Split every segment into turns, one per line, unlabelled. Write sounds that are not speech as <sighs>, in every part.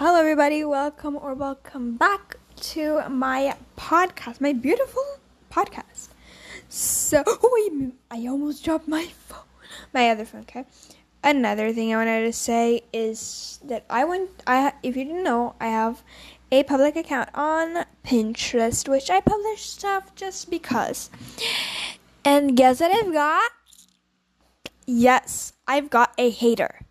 Hello, everybody. Welcome or welcome back to my podcast, my beautiful podcast. So, oh, I almost dropped my phone, my other phone. Okay. Another thing I wanted to say is that I went. I if you didn't know, I have a public account on Pinterest, which I publish stuff just because. And guess what I've got? Yes, I've got a hater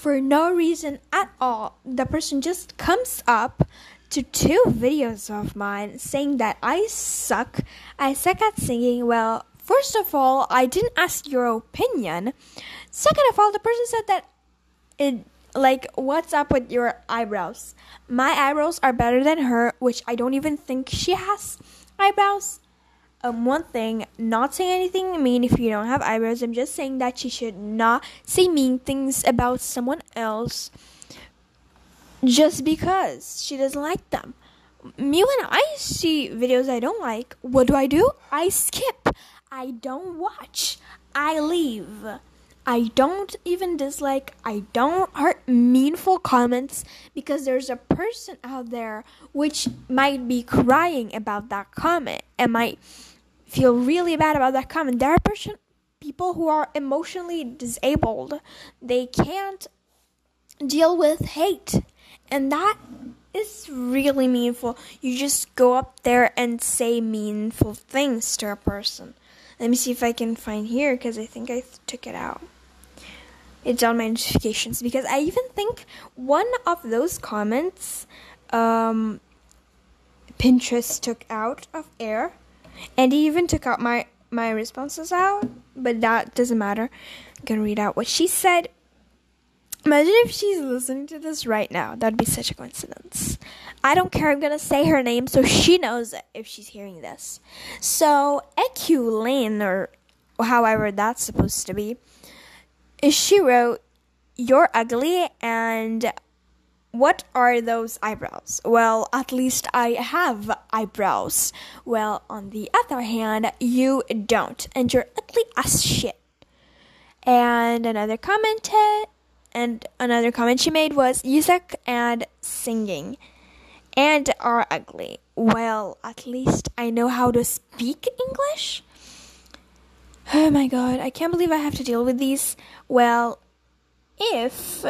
for no reason at all. The person just comes up to two videos of mine saying that I suck. I suck at singing. Well, first of all, I didn't ask your opinion. Second of all, the person said that it like what's up with your eyebrows? My eyebrows are better than her, which I don't even think she has eyebrows um, one thing, not saying anything mean if you don't have eyebrows. I'm just saying that you should not say mean things about someone else just because she doesn't like them. Me, when I see videos I don't like, what do I do? I skip. I don't watch. I leave. I don't even dislike, I don't heart meaningful comments because there's a person out there which might be crying about that comment and might feel really bad about that comment. There are person, people who are emotionally disabled. They can't deal with hate. And that is really meaningful. You just go up there and say meaningful things to a person. Let me see if I can find here because I think I took it out. It's on my notifications because I even think one of those comments um, Pinterest took out of air and he even took out my my responses out, but that doesn't matter. I'm gonna read out what she said. Imagine if she's listening to this right now. That'd be such a coincidence. I don't care. I'm gonna say her name so she knows it if she's hearing this. So Eculane, or however that's supposed to be, she wrote, "You're ugly and what are those eyebrows? Well, at least I have eyebrows. Well, on the other hand, you don't, and you're ugly as shit. And another comment, and another comment she made was, you and singing, and are ugly. Well, at least I know how to speak English. Oh my god, I can't believe I have to deal with these. Well, if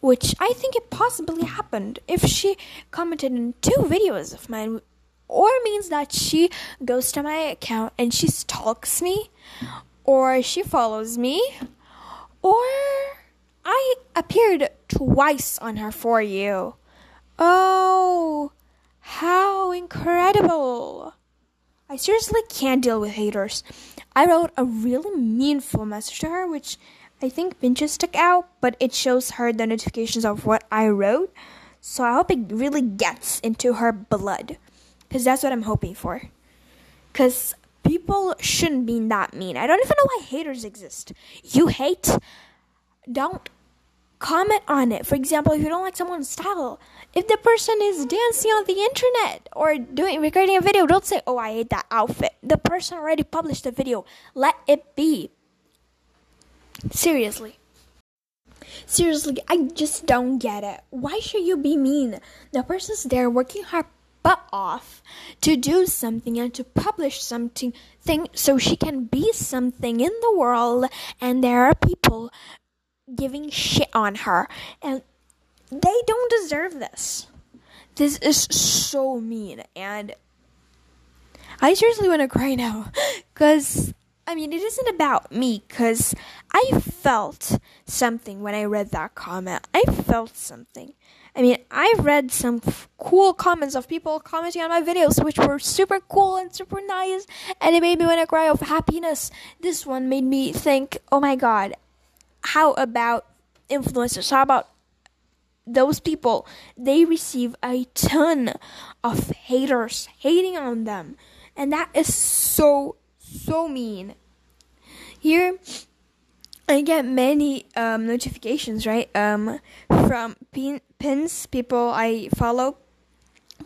which I think it possibly happened if she commented in two videos of mine, or means that she goes to my account and she stalks me, or she follows me, or I appeared twice on her for you. Oh, how incredible! I seriously can't deal with haters. I wrote a really meaningful message to her, which I think Pinterest took out, but it shows her the notifications of what I wrote. So I hope it really gets into her blood. Because that's what I'm hoping for. Because people shouldn't be that mean. I don't even know why haters exist. You hate, don't comment on it. For example, if you don't like someone's style, if the person is dancing on the internet or doing recording a video, don't say, "Oh, I hate that outfit." The person already published the video. Let it be. Seriously. Seriously, I just don't get it. Why should you be mean? The person's there working her butt off to do something and to publish something thing so she can be something in the world and there are people giving shit on her and they don't deserve this. This is so mean and I seriously want to cry now <laughs> cuz I mean, it isn't about me because I felt something when I read that comment. I felt something. I mean, I've read some f- cool comments of people commenting on my videos, which were super cool and super nice, and it made me want to cry of happiness. This one made me think, oh my god, how about influencers? How about those people? They receive a ton of haters hating on them, and that is so so mean. Here, I get many um, notifications, right? Um, from pin- pins people I follow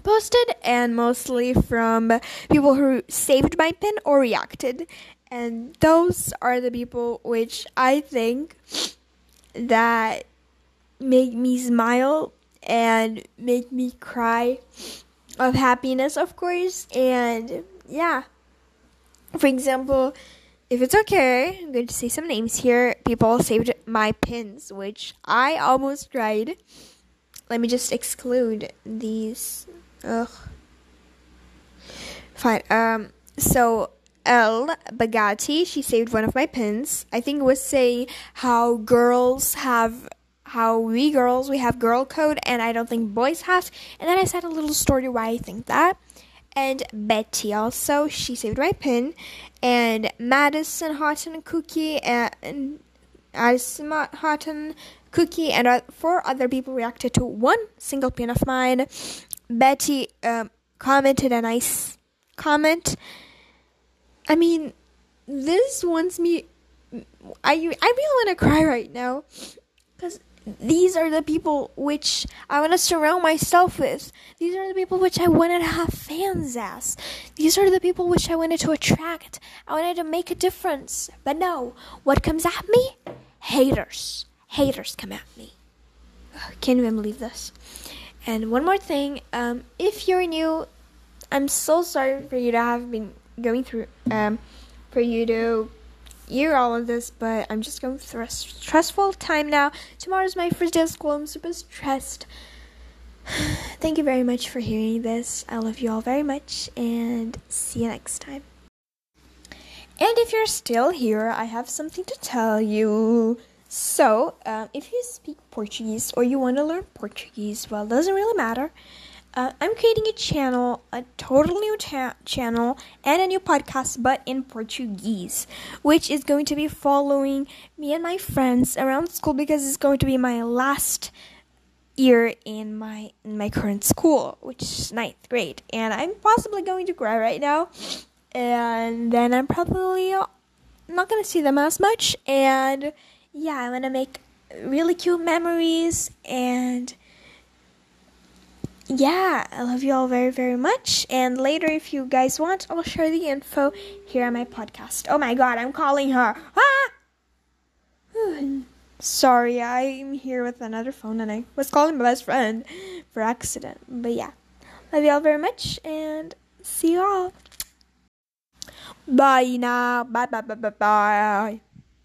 posted, and mostly from people who saved my pin or reacted. And those are the people which I think that make me smile and make me cry of happiness, of course. And yeah, for example, if it's okay, I'm going to say some names here. People saved my pins, which I almost cried. Let me just exclude these. Ugh. Fine. Um. So L Bagatti, she saved one of my pins. I think it was saying how girls have how we girls we have girl code and I don't think boys have. And then I said a little story why I think that. And Betty also, she saved my pin. And Madison Houghton Cookie and Madison Houghton Cookie and four other people reacted to one single pin of mine. Betty um, commented a nice comment. I mean, this wants me. I I really want to cry right now, because these are the people which I want to surround myself with. These are the people which I wanted to have fans as. These are the people which I wanted to attract. I wanted to make a difference. But no, what comes at me? Haters. Haters come at me. Can't even believe this. And one more thing, um, if you're new, I'm so sorry for you to have been going through, um, for you to hear all of this, but I'm just going through a stressful time now. Tomorrow's my first day of school. I'm super stressed. <sighs> Thank you very much for hearing this. I love you all very much, and see you next time. And if you're still here, I have something to tell you. So, um, if you speak Portuguese or you want to learn Portuguese, well, it doesn't really matter. Uh, I'm creating a channel, a totally new channel, and a new podcast, but in Portuguese, which is going to be following me and my friends around school because it's going to be my last year in my in my current school, which is ninth grade, and I'm possibly going to cry right now, and then I'm probably not gonna see them as much, and yeah, I'm gonna make really cute memories and yeah, I love you all very, very much. And later, if you guys want, I'll share the info here on my podcast. Oh my god, I'm calling her. Ah! <sighs> Sorry, I'm here with another phone and I was calling my best friend for accident. But yeah, love you all very much and see you all. Bye now. Bye, bye, bye, bye, bye.